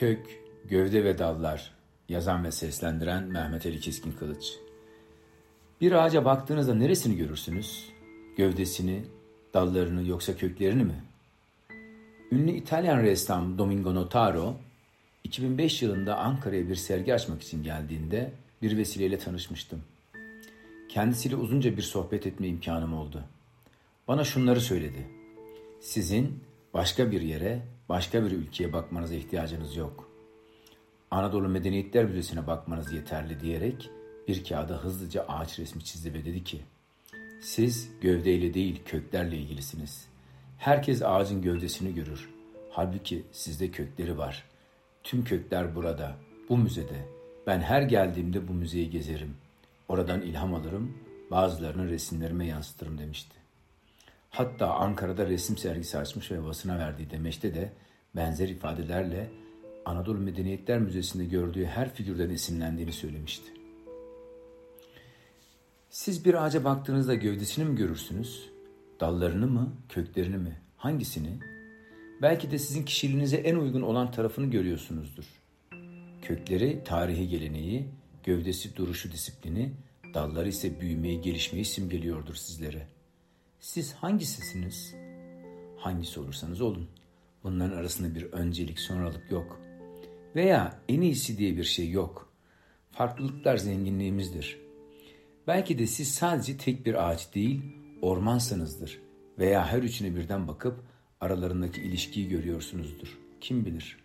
Kök, Gövde ve Dallar Yazan ve seslendiren Mehmet Ali Keskin Kılıç Bir ağaca baktığınızda neresini görürsünüz? Gövdesini, dallarını yoksa köklerini mi? Ünlü İtalyan ressam Domingo Notaro, 2005 yılında Ankara'ya bir sergi açmak için geldiğinde bir vesileyle tanışmıştım. Kendisiyle uzunca bir sohbet etme imkanım oldu. Bana şunları söyledi. Sizin başka bir yere, başka bir ülkeye bakmanıza ihtiyacınız yok. Anadolu Medeniyetler Müzesi'ne bakmanız yeterli diyerek bir kağıda hızlıca ağaç resmi çizdi ve dedi ki, siz gövdeyle değil köklerle ilgilisiniz. Herkes ağacın gövdesini görür. Halbuki sizde kökleri var. Tüm kökler burada, bu müzede. Ben her geldiğimde bu müzeyi gezerim. Oradan ilham alırım, bazılarını resimlerime yansıtırım demişti. Hatta Ankara'da resim sergisi açmış ve basına verdiği demeçte de benzer ifadelerle Anadolu Medeniyetler Müzesi'nde gördüğü her figürden esinlendiğini söylemişti. Siz bir ağaca baktığınızda gövdesini mi görürsünüz? Dallarını mı, köklerini mi? Hangisini? Belki de sizin kişiliğinize en uygun olan tarafını görüyorsunuzdur. Kökleri tarihi geleneği, gövdesi duruşu disiplini, dalları ise büyümeyi, gelişmeyi simgeliyordur sizlere. Siz hangisisiniz? Hangisi olursanız olun. Bunların arasında bir öncelik, sonralık yok. Veya en iyisi diye bir şey yok. Farklılıklar zenginliğimizdir. Belki de siz sadece tek bir ağaç değil, ormansanızdır. Veya her üçüne birden bakıp aralarındaki ilişkiyi görüyorsunuzdur. Kim bilir?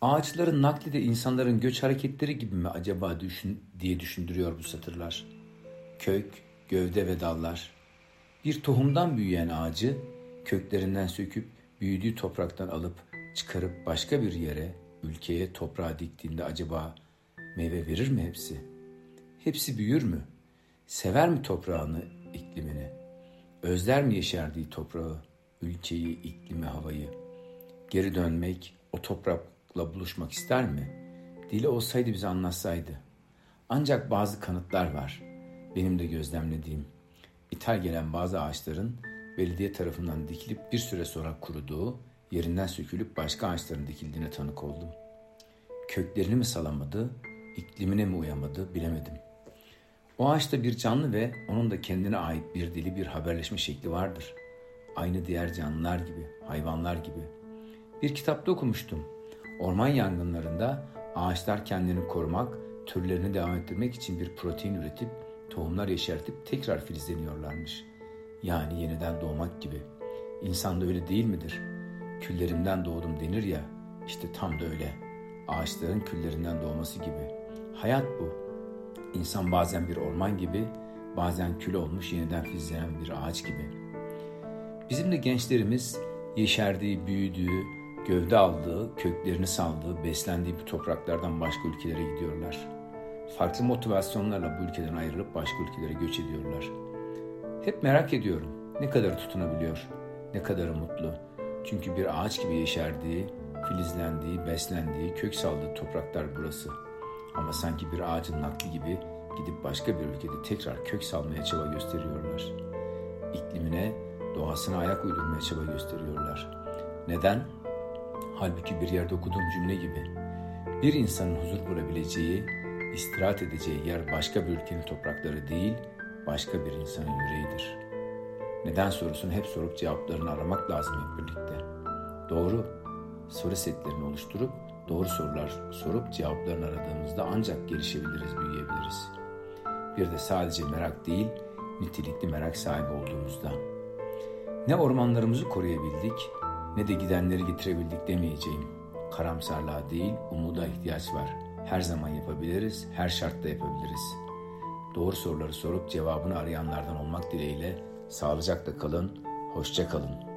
Ağaçların nakli de insanların göç hareketleri gibi mi acaba düşün, diye düşündürüyor bu satırlar. Kök, gövde ve dallar. Bir tohumdan büyüyen ağacı köklerinden söküp büyüdüğü topraktan alıp çıkarıp başka bir yere, ülkeye, toprağa diktiğinde acaba meyve verir mi hepsi? Hepsi büyür mü? Sever mi toprağını, iklimini? Özler mi yeşerdiği toprağı, ülkeyi, iklimi, havayı? Geri dönmek, o toprakla buluşmak ister mi? Dili olsaydı bize anlatsaydı. Ancak bazı kanıtlar var. Benim de gözlemlediğim. İthal gelen bazı ağaçların belediye tarafından dikilip bir süre sonra kuruduğu, yerinden sökülüp başka ağaçların dikildiğine tanık oldum. Köklerini mi salamadı, iklimine mi uyamadı bilemedim. O ağaçta bir canlı ve onun da kendine ait bir dili, bir haberleşme şekli vardır. Aynı diğer canlılar gibi, hayvanlar gibi. Bir kitapta okumuştum. Orman yangınlarında ağaçlar kendini korumak, türlerini devam ettirmek için bir protein üretip tohumlar yeşertip tekrar filizleniyorlarmış. Yani yeniden doğmak gibi. İnsan da öyle değil midir? Küllerimden doğdum denir ya, işte tam da öyle. Ağaçların küllerinden doğması gibi. Hayat bu. İnsan bazen bir orman gibi, bazen kül olmuş yeniden filizlenen bir ağaç gibi. Bizim de gençlerimiz yeşerdiği, büyüdüğü, gövde aldığı, köklerini saldığı, beslendiği bu topraklardan başka ülkelere gidiyorlar. Farklı motivasyonlarla bu ülkeden ayrılıp başka ülkelere göç ediyorlar. Hep merak ediyorum ne kadar tutunabiliyor, ne kadar mutlu. Çünkü bir ağaç gibi yeşerdiği, filizlendiği, beslendiği, kök saldığı topraklar burası. Ama sanki bir ağacın nakli gibi gidip başka bir ülkede tekrar kök salmaya çaba gösteriyorlar. İklimine, doğasına ayak uydurmaya çaba gösteriyorlar. Neden? Halbuki bir yerde okuduğum cümle gibi bir insanın huzur bulabileceği, istirahat edeceği yer başka bir ülkenin toprakları değil, başka bir insanın yüreğidir. Neden sorusunu hep sorup cevaplarını aramak lazım hep birlikte. Doğru, soru setlerini oluşturup doğru sorular sorup cevaplarını aradığımızda ancak gelişebiliriz, büyüyebiliriz. Bir de sadece merak değil, nitelikli merak sahibi olduğumuzda. Ne ormanlarımızı koruyabildik, ne de gidenleri getirebildik demeyeceğim. Karamsarlığa değil, umuda ihtiyaç var. Her zaman yapabiliriz, her şartta yapabiliriz. Doğru soruları sorup cevabını arayanlardan olmak dileğiyle sağlıcakla kalın, hoşça kalın.